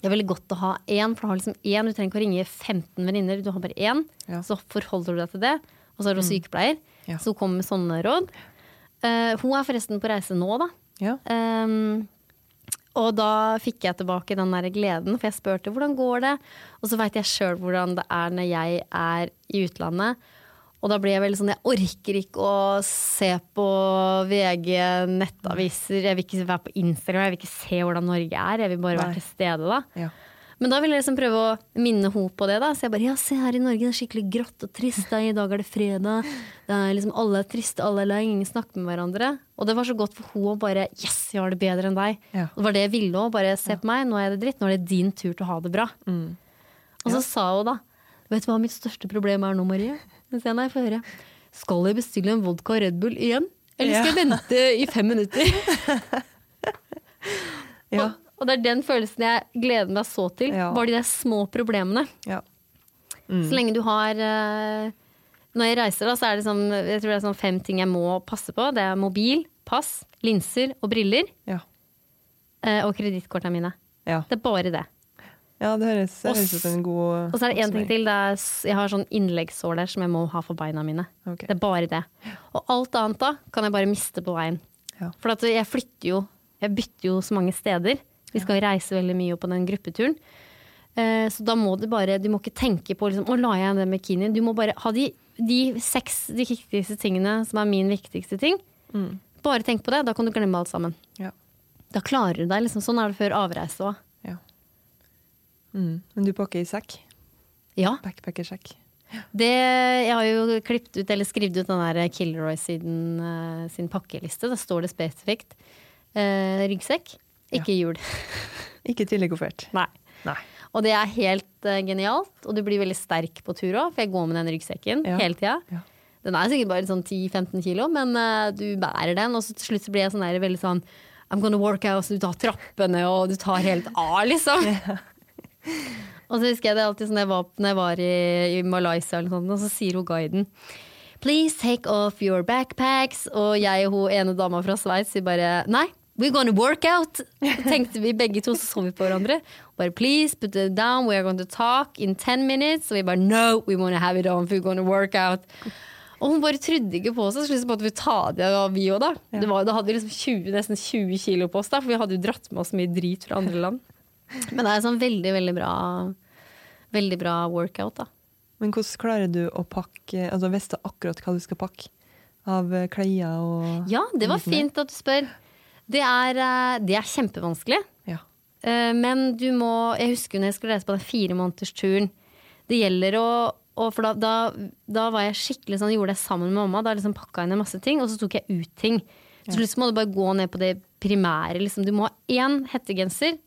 Det er veldig godt å ha én, for du har liksom én. Du trenger ikke å ringe 15 venninner, du har bare én. Ja. Så forholder du deg til det. Og så er du sykepleier, Ja. så hun kommer med sånne råd. Uh, hun er forresten på reise nå, da. Ja. Um, og da fikk jeg tilbake den der gleden, for jeg spurte hvordan går det. Og så veit jeg sjøl hvordan det er når jeg er i utlandet. Og da blir jeg veldig sånn, jeg orker ikke å se på VG, nettaviser, jeg vil ikke være på Instagram, jeg vil ikke se hvordan Norge er. Jeg vil bare Nei. være til stede da. Ja. Men da vil jeg liksom prøve å minne henne på det. da Så jeg bare ja, se her i Norge, det er skikkelig grått og trist. Da. I dag er det fredag. Det er liksom Alle er triste, alle er lei, ingen snakker med hverandre. Og det var så godt for henne å bare yes, jeg har det bedre enn deg. Ja. Det var det jeg ville òg. Bare se på meg, nå er det dritt. Nå er det din tur til å ha det bra. Og så sa hun da Vet du hva mitt største problem er nå, Marie? Jeg sier nei, få høre. Skal jeg bestille en vodka Red Bull igjen? Eller skal jeg vente i fem minutter? Ja. Og, og det er den følelsen jeg gleder meg så til. Ja. Bare de der små problemene. ja. Så lenge du har eh, Når jeg reiser, da, så er det sånn, jeg tror det er sånn fem ting jeg må passe på. Det er mobil, pass, linser og briller. Ja. eh, og kredittkortene mine. Ja. Det er bare det. Ja, det høres, det høres ut som en god Og så er det én ting til. Er, jeg har sånn innleggssåler som jeg må ha for beina mine. Okay. Det er bare det. Og alt annet da kan jeg bare miste på veien. Ja. For jeg flytter jo Jeg bytter jo så mange steder. Vi skal reise veldig mye på den gruppeturen. Eh, Så da må du bare Du må ikke tenke på liksom, Å, la jeg den bikinien? Du må bare ha de, de seks de viktigste tingene som er min viktigste ting. Bare tenk på det. Da kan du glemme alt sammen. Ja. Da klarer du deg. liksom Sånn er det før avreise òg. ja. Mm. Men du pakker i sekk? Ja. Backpackersekk? Det, jeg har jo klippet ut, eller skrevet ut den der Kilroy sin, uh, sin pakkeliste. Da står det spesifikt uh, ryggsekk, ikke hjul. Ikke tidlig koffert? Nei. Nei. Og det er helt uh, genialt, og du blir veldig sterk på tur òg, for jeg går med den ryggsekken Ja. hele tida. Ja. Den er sikkert bare sånn 10-15 kilo, men eh, du bærer den. Og så til slutt blir jeg sånn der, veldig sånn I'm gonna work out, så du tar trappene og du tar helt av, liksom. og så husker jeg det alltid sånn jeg var, når jeg var i, i Malaysia, eller sånt, og så sier hun guiden Please take off your backpacks. Og jeg og hun ene dama fra Sveits sier bare nei, we're gonna work out. Tenkte vi begge to, så så vi på hverandre. Bare please put it down, we are going to talk in 10 minutes. Og vi bare no, we wanna have it on, we're gonna work out. Og hun bare trodde ikke på oss, så liksom at vi ta det av vi også, da. Det var, da hadde vi liksom 20, nesten 20 kilo på oss, da, for vi hadde jo dratt med oss mye drit fra andre land. Men det er sånn veldig, veldig bra Veldig bra workout, da. Men hvordan klarer du å pakke Altså visste akkurat hva du skal pakke av eh, klær og Ja, det var fint at du spør. Det er, eh, det er kjempevanskelig. Ja. Eh, Men du må Jeg husker når jeg skulle reise på den firemånedersturen. Det gjelder å og for da, da, da var jeg skikkelig sånn, gjorde det sammen med mamma. Da liksom pakka inn ned masse ting, og så tok jeg ut ting. Så ja. må du bare gå ned på det primære. Liksom. Du må ha én hettegenser,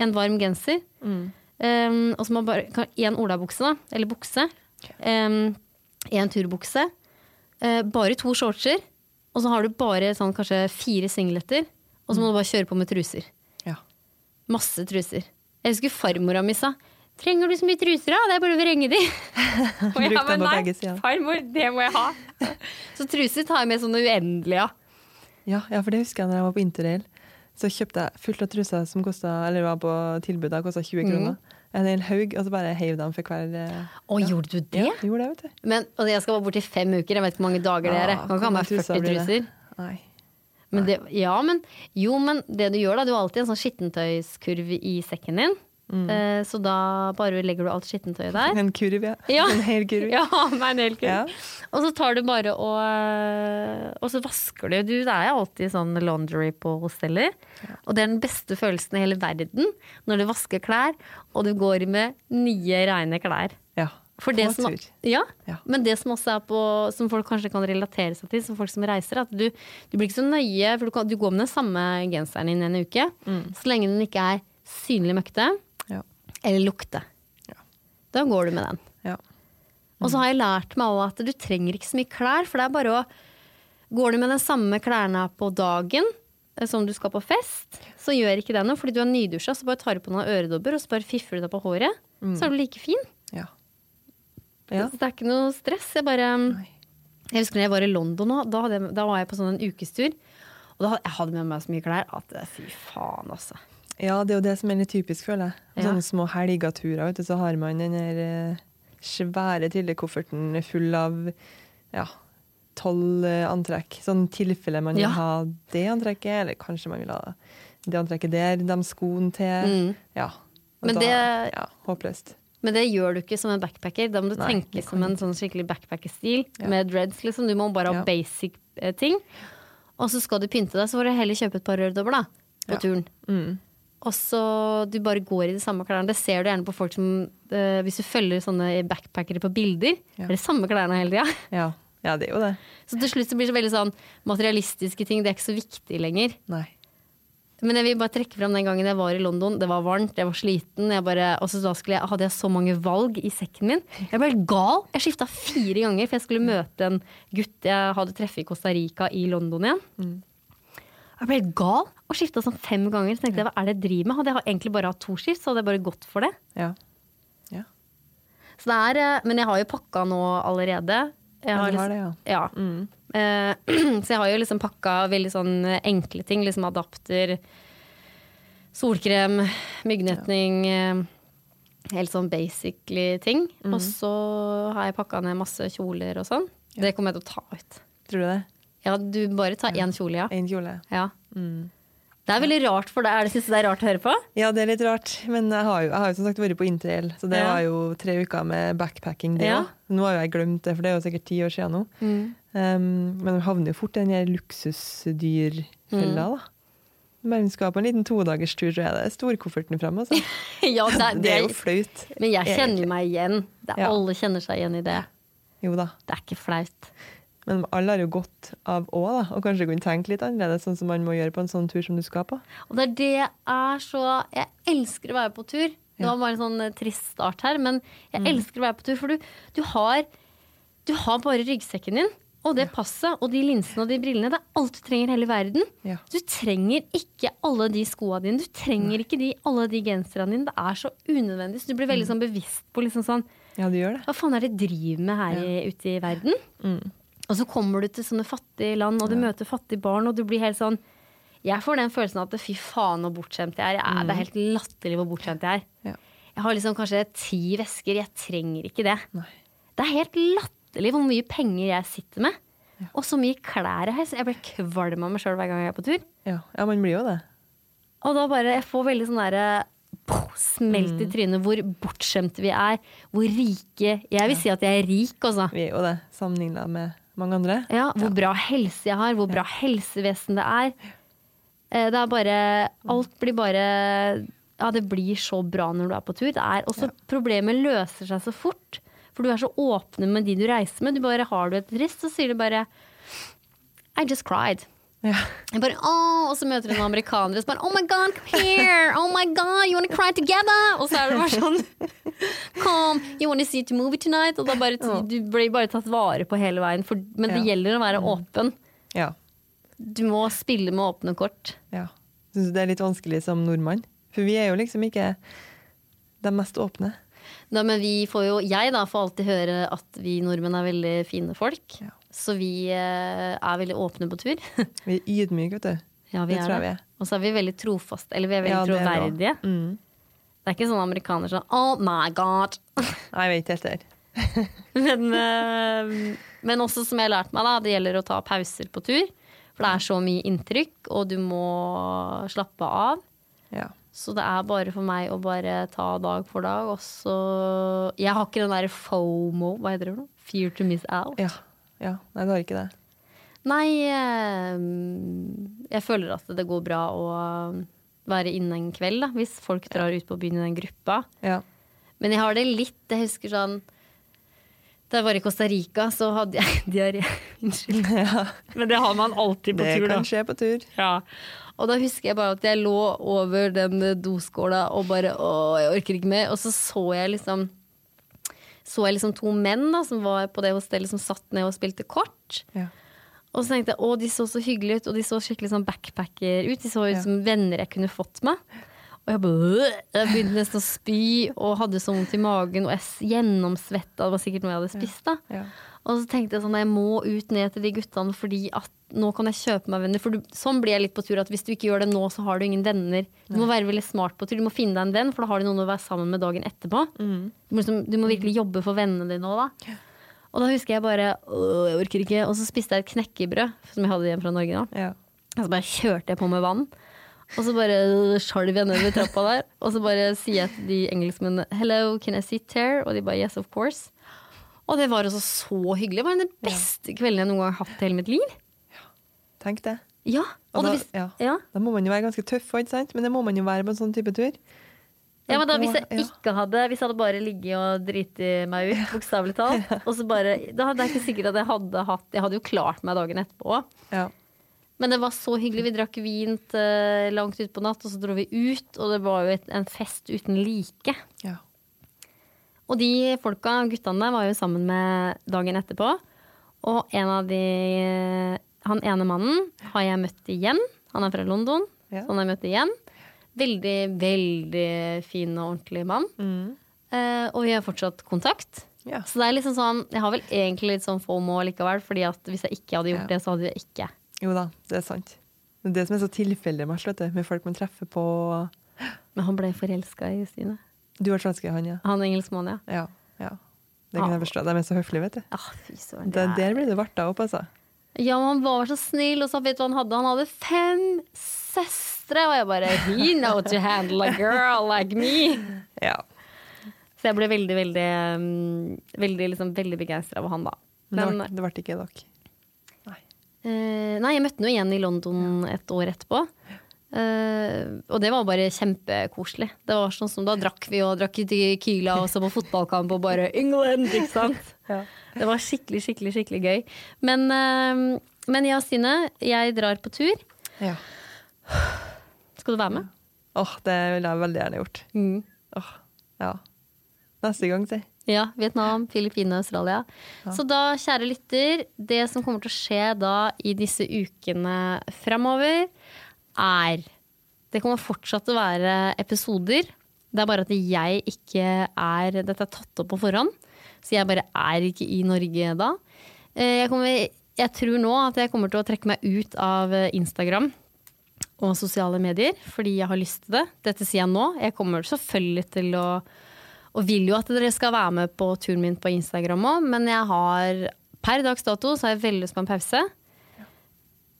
en varm genser, um, og så må man bare én olabukse, da, eller bukse. Én turbukse. Uh, bare to shortser. Og så har du bare sånn, kanskje fire singleter, og så må du bare kjøre på med truser. Ja. Masse truser. Jeg husker farmora mi sa Trenger du så mye truser, da? Det er bare å vrenge de. Og jeg bare, nei, farmor, det må jeg ha. Så truser tar jeg med sånne uendelige av. Ja, ja, for det husker jeg når jeg var på interrail. Så kjøpte jeg fullt av truser som kostet, eller var på tilbud, da kosta 20 kroner. En hel haug, og så bare heiv dem for hver eh, Å, ja. gjorde du det? Ja, gjorde det, vet du. Men og jeg skal være borte i fem uker, jeg vet ikke hvor mange dager det er. Kan ikke ha med 40 blir det? truser. Nei. Men det, ja, men, jo, men det du gjør da, du har alltid en sånn skittentøyskurv i sekken din. Mm. Eh, så da bare legger du alt skittentøyet der. En kurv, ja. Ja. En hel kurv. Ja, en hel kurv. Ja. Og så tar du bare og øh, Og så vasker du. du. Det er alltid sånn laundry på hosteller. Og det er den beste følelsen i hele verden når du vasker klær, og du går med nye, reine klær. ja. For det som, ja, Ja. Men det som også er på Som folk kanskje kan relatere seg til, som folk som reiser, at du, du blir ikke så nøye, for du, kan, du går med den samme genseren inn en uke. Så lenge den ikke er synlig møkkete. Eller lukte. Ja. Da går du med den. ja. Og så har jeg lært meg også at du trenger ikke så mye klær, for det er bare å Går du med den samme klærne på dagen eh, som du skal på fest, så gjør ikke det noe, fordi du er nydusja, så bare tar du på noen øredobber, og så bare fiffer du deg på håret. Så er du like fin. ja. Ja. Så det er ikke noe stress. Jeg bare Nei. Jeg husker når jeg var i London nå, da, da var jeg på sånn en ukestur. Og da hadde jeg hadde med meg så mye klær at fy faen, altså. Ja, det er jo det som er litt typisk, føler jeg. Ja. Sånne små helgeturer, vet du, så har man den der eh, svære trillekofferten full av ja, tolv eh, antrekk. Sånn tilfelle man vil Ja. ha det antrekket, eller kanskje man vil ha det antrekket der, de skoene til. Mm. Ja. Men da, det- Ja, håpløst. Men det gjør du ikke som en backpacker. Da må du Nei, tenke som en sånn skikkelig backpacker-stil Ja. med dreads. liksom. Du må bare ha Ja. basic eh, ting. Og så skal du pynte deg, så får du heller kjøpe et par rørdobler da, på turen. Mm. Og så du bare går i de samme klærne. Det ser du gjerne på folk som eh, Hvis du følger sånne backpackere på bilder, Ja. er det samme klærne hele tida. Ja. ja, det er jo det. Så til slutt så blir det så veldig sånn materialistiske ting. Det er ikke så viktig lenger. Nei. Men jeg vil bare trekke fram den gangen jeg var i London. Det var varmt, jeg var sliten. Jeg bare, og så da jeg, hadde jeg så mange valg i sekken min. Jeg ble helt gal. Jeg skifta fire ganger, for jeg skulle møte en gutt jeg hadde treffet i Costa Rica i London igjen. Jeg ble helt gal og skifta sånn fem ganger. Så tenkte jeg, hva er det jeg driver med? Hadde jeg egentlig bare hatt to skift, så hadde jeg bare gått for det. Ja. ja. Så det er, eh, men jeg har jo pakka nå allerede. Jeg Ja, du liksom- har det, ja. ja. Eh, så jeg har jo liksom pakka veldig sånn enkle ting. Liksom adapter, solkrem, myggnetting. eh, Helt sånn basically ting. Og så har jeg pakka ned masse kjoler og sånn. Det kommer jeg til å ta ut. Tror du det? Ja, du bare tar én kjole, ja. En kjole. ja. Det er veldig rart for deg. Er det, synes det er rart å høre på? Ja, det er litt rart, men jeg har jo, jeg har jo som sagt vært på interrail, så det Ja. var jo tre uker med backpacking, det Ja. Nå har jo jeg glemt det, for det er jo sikkert ti år siden nå. Um, men man havner jo fort i den luksusdyrfella, da. Når man skal på en liten todagerstur, tror jeg det storkofferten fram. Altså. ja, det, Det er jo flaut. Men jeg kjenner jo meg igjen. Det er, Ja. Alle kjenner seg igjen i det. Jo da. Det er ikke flaut. Men alle har jo godt av òg, da. Og kanskje kunne tenke litt annerledes, sånn som man må gjøre på en sånn tur som du skal på. Og det er det er så Jeg elsker å være på tur. Det var bare en sånn eh, trist start her, men jeg elsker å være på tur. For du, du har Du har bare ryggsekken din. Og det passet og de linsene og de brillene. Det er alt du trenger i hele verden. Ja. Du trenger ikke alle de skoa dine. Du trenger ikke de, alle de genserne dine. Det er så unødvendig. Så du blir Mm. veldig sånn bevisst på liksom sånn Ja, du gjør det. Hva faen er det de driver med her i, ute i verden? Mm. Og så kommer du til sånne fattige land, og du møter fattige barn, og du blir helt sånn Jeg får den følelsen at fy faen så bortskjemt jeg er. Jeg er Det er helt latterlig hvor bortskjemt jeg er. Mm. Ja. Jeg har liksom kanskje ti vesker. Jeg trenger ikke det. Nei. Det er helt latterlig hvor mye penger jeg sitter med. Og så mye klær jeg har. Jeg blir kvalm av meg sjøl hver gang jeg er på tur. Ja. ja, man blir jo det. Og da bare Jeg får veldig sånn derre Smelt Mm. i trynet hvor bortskjemte vi er. Hvor rike Jeg vil si at jeg er rik, altså. Vi er jo det, sammenligna med mange andre. Ja, hvor bra helse jeg har, hvor bra helsevesen det er. Eh, Det er bare Alt blir bare Ja, det blir så bra når du er på tur. Det er også Problemet løser seg så fort. For du er så åpne med de du reiser med. Du bare Har du et trist, så sier du bare I just cried. Ja. Bare, oh, og så møter hun amerikanere som bare Oh my God, come here! Oh my God, you wanna cry together? Og så er det bare sånn Come, you wanna see the movie tonight? Og da bare, Du blir bare tatt vare på hele veien. For, men det Ja. gjelder å være åpen. ja. Du må spille med åpne kort. ja. Syns du det er litt vanskelig som nordmann? For vi er jo liksom ikke de mest åpne. Da, men vi får jo, jeg da får alltid høre at vi nordmenn er veldig fine folk. Ja. Så vi eh, er veldig åpne på tur. Vi er ydmyke, vet du. ja, vi Det er tror jeg vi er. Og så er vi veldig trofaste. Eller vi er veldig Ja, det er troverdige. Mm. Det er ikke sånn amerikaner sånn Oh my God! Nei, jeg vet helt det. Men, eh, men også som jeg har lært meg, da, det gjelder å ta pauser på tur. For det er så mye inntrykk, og du må slappe av. Ja. Så det er bare for meg å bare ta dag for dag. Og så Jeg har ikke den derre FOMO, hva heter det? for noe? Fear to miss out. ja. Ja. Nei, du har ikke det. Nei, eh, jeg føler at det går bra å være inne en kveld, da, hvis folk drar ut på byen i den gruppa. Ja. Men jeg har det litt. Jeg husker sånn Da jeg var i Costa Rica, så hadde jeg diaré. Unnskyld. Men det har man alltid på Det tur, da. kan skje på tur. Ja. Og da husker jeg bare at jeg lå over den doskåla og bare Å, jeg orker ikke mer. Og så så jeg liksom Så jeg liksom to menn da som var på det hostellet som satt ned og spilte kort. Ja. Og så tenkte jeg å, de så så hyggelige ut, og de så skikkelig sånn backpacker ut. De så ut Ja. som venner jeg kunne fått med. Og jeg bare Jeg begynte nesten å spy og hadde så vondt i magen, og jeg gjennomsvetta. Det var sikkert noe jeg hadde spist, da. Ja. Og så tenkte jeg sånn, jeg må ut ned til de guttene fordi at nå kan jeg kjøpe meg venner. For du, sånn blir jeg litt på tur at hvis du ikke gjør det nå, så har du ingen venner. Du må være veldig smart på tur. Du må finne deg en venn, for da har du noen å være sammen med dagen etterpå. Mm. Du, må liksom, du må virkelig jobbe for vennene dine òg, da. Og da husker jeg bare Åh, jeg orker ikke. Og så spiste jeg et knekkebrød som jeg hadde hjemme fra Norge da. Ja. Og så bare kjørte jeg på med vann. Og så bare skjalv jeg nedover trappa der. Og så bare sier jeg til de engelskmennene 'hello, can I sit here?' Og de bare 'yes, of course'. Og det var også så hyggelig. Det var den beste kvelden jeg noen gang har hatt i hele mitt liv. Tenk det. Ja. Og Og da, det, vis- ja. ja. da må man jo være ganske tøff, ikke sant? men det må man jo være på en sånn type tur. Ja, men da, hvis jeg Ja. ikke hadde Hvis jeg hadde bare ligget og driti meg ut, bokstavelig talt, og så bare Da hadde jeg ikke sikkert at jeg hadde hatt Jeg hadde jo klart meg dagen etterpå. Ja. Men det var så hyggelig. Vi drakk vin til langt utpå natt, og så dro vi ut, og det var jo et, en fest uten like. Ja. Og de folka, guttene, var jo sammen med dagen etterpå. Og en av de Han ene mannen har jeg møtt igjen. Han er fra London, Ja. så han har jeg møtt igjen. Veldig, veldig fin og ordentlig mann. Mm. Eh, og vi har fortsatt kontakt. Ja. Så det er liksom sånn Jeg har vel egentlig litt sånn få mål likevel, fordi at hvis jeg ikke hadde gjort Ja. det, så hadde jeg ikke. Jo da, det er sant. Det er det som er så tilfeldig med, med folk man treffer på Men han ble forelska i Stine. Du har svenske, han, ja. Han er engelskmann, ja. Ja. ja. Det kan jeg forstå. De er så høflige, vet du. Ah, fy søren. Det, er- der blir det varta opp, altså. Ja, men han var så snill, og så vet du hva han hadde? Han hadde fem søstre, og jeg bare He know to handle a girl like me. Ja. Så jeg ble veldig, veldig um, Veldig, liksom, veldig begeistra av han, da. Men det ble ikke dere. eh, Nei, jeg møtte ham igjen i London et år etterpå. Eh, og det var bare kjempekoselig. Det var sånn som Da drakk vi og drakk Tequila og så på fotballkamp og bare England, ikke sant? Ja. Det var skikkelig, skikkelig, skikkelig gøy. Men, uh, men ja, Stine, jeg drar på tur. Ja. Skal du være med? Åh, det ville jeg veldig gjerne gjort. Mm. Oh, ja. Neste gang, si. Ja, Vietnam, Filippinene, Australia. Så da, kjære lytter, det som kommer til å skje da i disse ukene framover, er Det kommer fortsatt til å være episoder. Det er bare at jeg ikke er Dette er tatt opp på forhånd, så jeg bare er ikke i Norge da. Eh, Jeg, kommer, jeg tror nå at jeg kommer til å trekke meg ut av Instagram og sosiale medier, fordi jeg har lyst til det. Dette sier jeg nå. Jeg kommer selvfølgelig til å Og vil jo at dere skal være med på turen min på Instagram òg, men jeg har per dags dato så har jeg veldig lyst på en pause.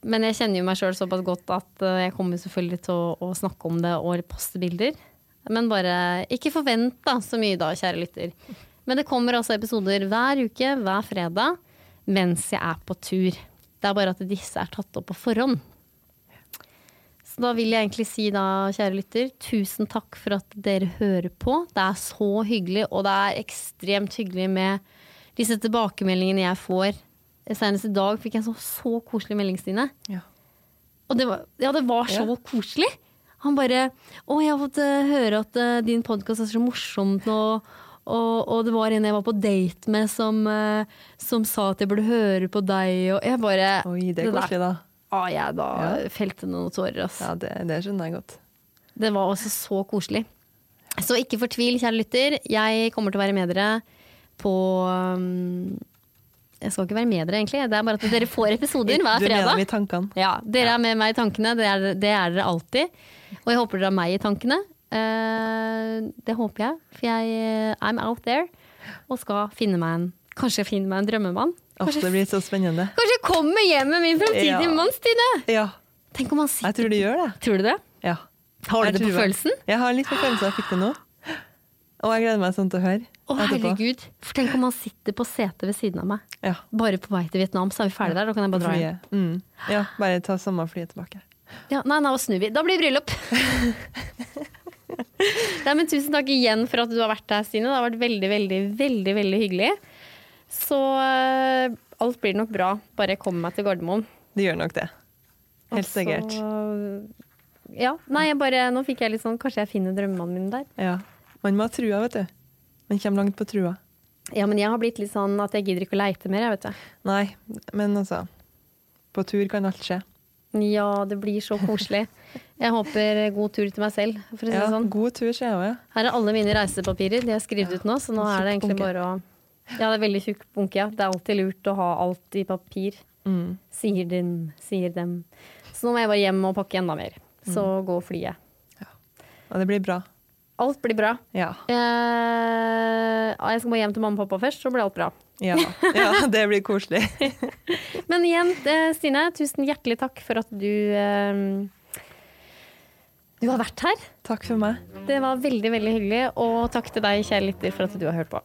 Men jeg kjenner jo meg sjøl såpass godt at eh, jeg kommer selvfølgelig til å, å snakke om det og poste bilder. Men bare ikke forvent så mye da, kjære lytter. Men det kommer altså episoder hver uke, hver fredag, mens jeg er på tur. Det er bare at disse er tatt opp på forhånd. Så da vil jeg egentlig si da, kjære lytter, tusen takk for at dere hører på. Det er så hyggelig, og det er ekstremt hyggelig med disse tilbakemeldingene jeg får. Senest i dag fikk jeg en så, så koselig melding, Stine. Ja. Og det var, ja, det var så Ja. koselig. Han bare 'Å, jeg har fått eh, høre at uh, din podkast er så morsomt nå'. Og, og det var en jeg var på date med som, uh, som sa at jeg burde høre på deg. Og jeg bare Oi, det er det koselig, da. Ah, jeg da Ja. felte noen tårer, ass. Ja, det, det skjønner jeg godt. Det var også så koselig. Så ikke fortvil, kjære lytter. Jeg kommer til å være med dere på um, Jeg skal ikke være med dere, egentlig. Det er bare at dere får episoder hver Du er med fredag. i tankene. Ja, Dere er med meg i tankene. Det er, det er dere alltid. Og jeg håper dere har meg i tankene. Eh, det håper jeg, for jeg eh, I'm out there og skal finne meg en Kanskje finne meg en drømmemann. Kanskje, det blir så spennende. kanskje jeg kommer hjem med min fremtidige Ja. mann, Stine! Ja, Tenk om han jeg tror du gjør det. Tror du det? Ja. Har du det på følelsen? Jeg har litt på følelsen jeg fikk det nå. Og jeg gleder meg sånn til å høre Å, herregud. For tenk om han sitter på setet ved siden av meg. Ja, Bare på vei til Vietnam, så er vi ferdige der. Da kan jeg bare dra hjem. Mm. Ja, bare ta samme flyet tilbake. Ja, nei, nå snur vi. Da blir det bryllup. nei, men tusen takk igjen for at du har vært her, Stine. Det har vært veldig, veldig, veldig veldig hyggelig. Så uh, alt blir nok bra. Bare jeg kommer meg til Gardermoen. Det gjør nok det. Helt altså, sikkert. Ja. Nei, jeg bare, nå fikk jeg litt sånn Kanskje jeg finner drømmene mine der. Ja. Man må ha trua, vet du. Man kommer langt på trua. Ja, men jeg har blitt litt sånn at jeg gidder ikke å leite mer, jeg, vet du. Nei, men altså På tur kan alt skje. Ja, det blir så koselig. Jeg håper god tur til meg selv, si Ja, sånn. God tur, skjer jeg ja. Her er alle mine reisepapirer. De er skrevet ut nå, så nå er det egentlig bunke. bare å Ja, det er veldig tjukk bunke, ja. Det er alltid lurt å ha alt i papir. Mm. Sier dem, sier dem. Så nå må jeg bare hjem og pakke enda mer. Så Mm. går flyet. Og det blir bra. Alt blir bra. Ja. Eh, jeg skal bare hjem til mamma og pappa først, så blir alt bra. Ja, ja det blir koselig. Men igjen, eh, Stine, tusen hjertelig takk for at du eh, Du har vært her. Takk for meg. Det var veldig, veldig hyggelig. Og takk til deg, kjære lytter, for at du har hørt på.